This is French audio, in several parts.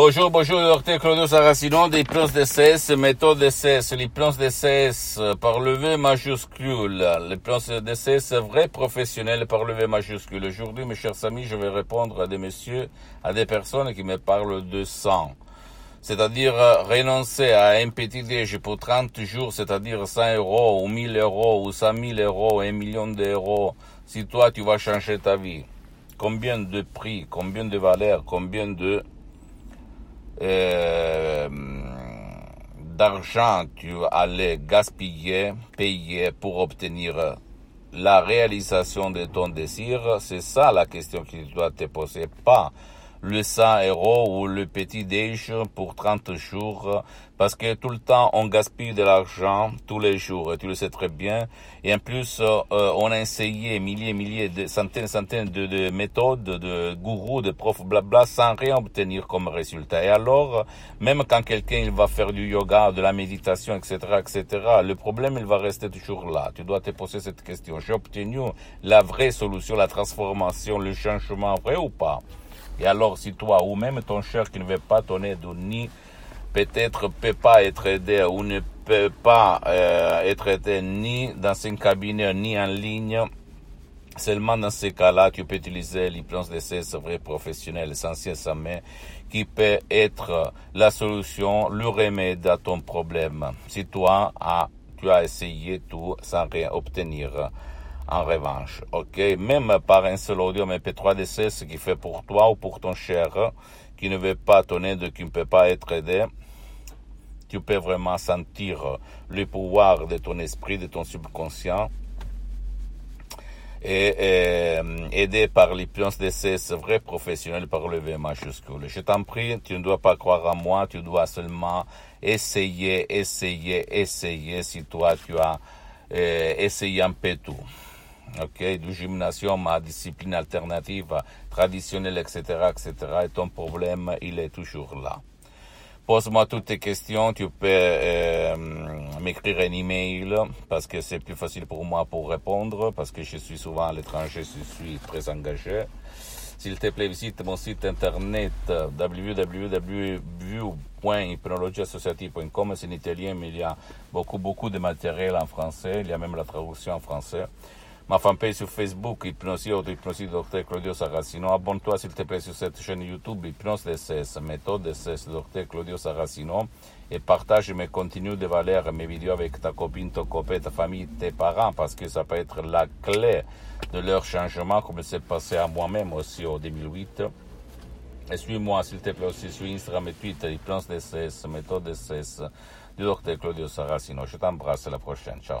Bonjour, bonjour, docteur Claudio Saracino des plans de méthode de CS, les plans de CS par le V majuscule, les plans de CS vrais professionnels par le V majuscule. Aujourd'hui, mes chers amis, je vais répondre à des messieurs, à des personnes qui me parlent de sang. C'est-à-dire renoncer à un petit déj pour 30 jours, c'est-à-dire 100 euros ou 1000 euros ou 100 000 euros, 1 million d'euros, si toi tu vas changer ta vie. Combien de prix, combien de valeurs, combien de euh, d'argent tu allais gaspiller, payer pour obtenir la réalisation de ton désir, c'est ça la question que tu dois te poser, pas le 100 euros ou le petit déj pour 30 jours parce que tout le temps on gaspille de l'argent tous les jours, tu le sais très bien. Et en plus, euh, on a essayé milliers, milliers, de centaines, centaines de, de méthodes, de gourous, de profs, blabla, sans rien obtenir comme résultat. Et alors, même quand quelqu'un il va faire du yoga, de la méditation, etc., etc., le problème il va rester toujours là. Tu dois te poser cette question. J'ai obtenu la vraie solution, la transformation, le changement vrai ou pas? Et alors, si toi ou même ton cher qui ne veut pas ton aide, ni peut-être peut pas être aidé ou ne peut pas euh, être aidé ni dans un cabinet ni en ligne, seulement dans ces cas-là, tu peux utiliser l'hypnose de ces vrais professionnels essentiels main qui peut être la solution, le remède à ton problème. Si toi, ah, tu as essayé tout sans rien obtenir en revanche. Ok, même par un seul audio MP3 DC, ce qui fait pour toi ou pour ton cher qui ne veut pas ton aide, qui ne peut pas être aidé, tu peux vraiment sentir le pouvoir de ton esprit, de ton subconscient et, et aidé par l'hypnose DCS vrai professionnel par le V majuscule. Je t'en prie, tu ne dois pas croire à moi, tu dois seulement essayer, essayer, essayer si toi tu as euh, essayé un peu tout ok, du gymnasium à discipline alternative, traditionnelle, etc., etc., et ton problème, il est toujours là. Pose-moi toutes tes questions, tu peux euh, m'écrire un email parce que c'est plus facile pour moi pour répondre parce que je suis souvent à l'étranger, je suis très engagé. S'il te plaît, visite mon site internet www.hypnologieassociative.com. C'est en italien, mais il y a beaucoup, beaucoup de matériel en français. Il y a même la traduction en français ma fanpage sur Facebook, Hypnosie Auto-Hypnosie Dr Claudio Saracino. Abonne-toi s'il te plaît sur cette chaîne YouTube, Hypnose DSS, méthode DSS Dr Claudio Saracino. Et partage mes contenus de valeur, mes vidéos avec ta copine, ton copain, ta famille, tes parents, parce que ça peut être la clé de leur changement, comme c'est passé à moi-même aussi en 2008. Et suis-moi, s'il te plaît, aussi sur Instagram et Twitter, Hypnose DSS, méthode DSS, du Dr Claudio Saracino. Je t'embrasse, à la prochaine. Ciao.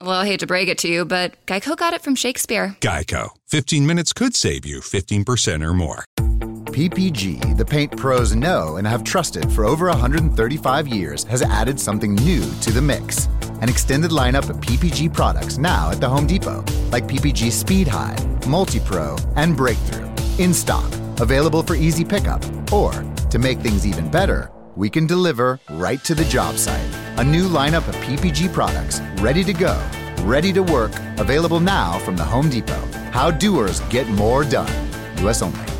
Well, I hate to break it to you, but Geico got it from Shakespeare. Geico. 15 minutes could save you 15% or more. PPG, the paint pros know and have trusted for over 135 years, has added something new to the mix. An extended lineup of PPG products now at the Home Depot, like PPG Speed High, Multi Pro, and Breakthrough. In stock, available for easy pickup, or to make things even better, we can deliver right to the job site. A new lineup of PPG products ready to go, ready to work, available now from the Home Depot. How doers get more done. US only.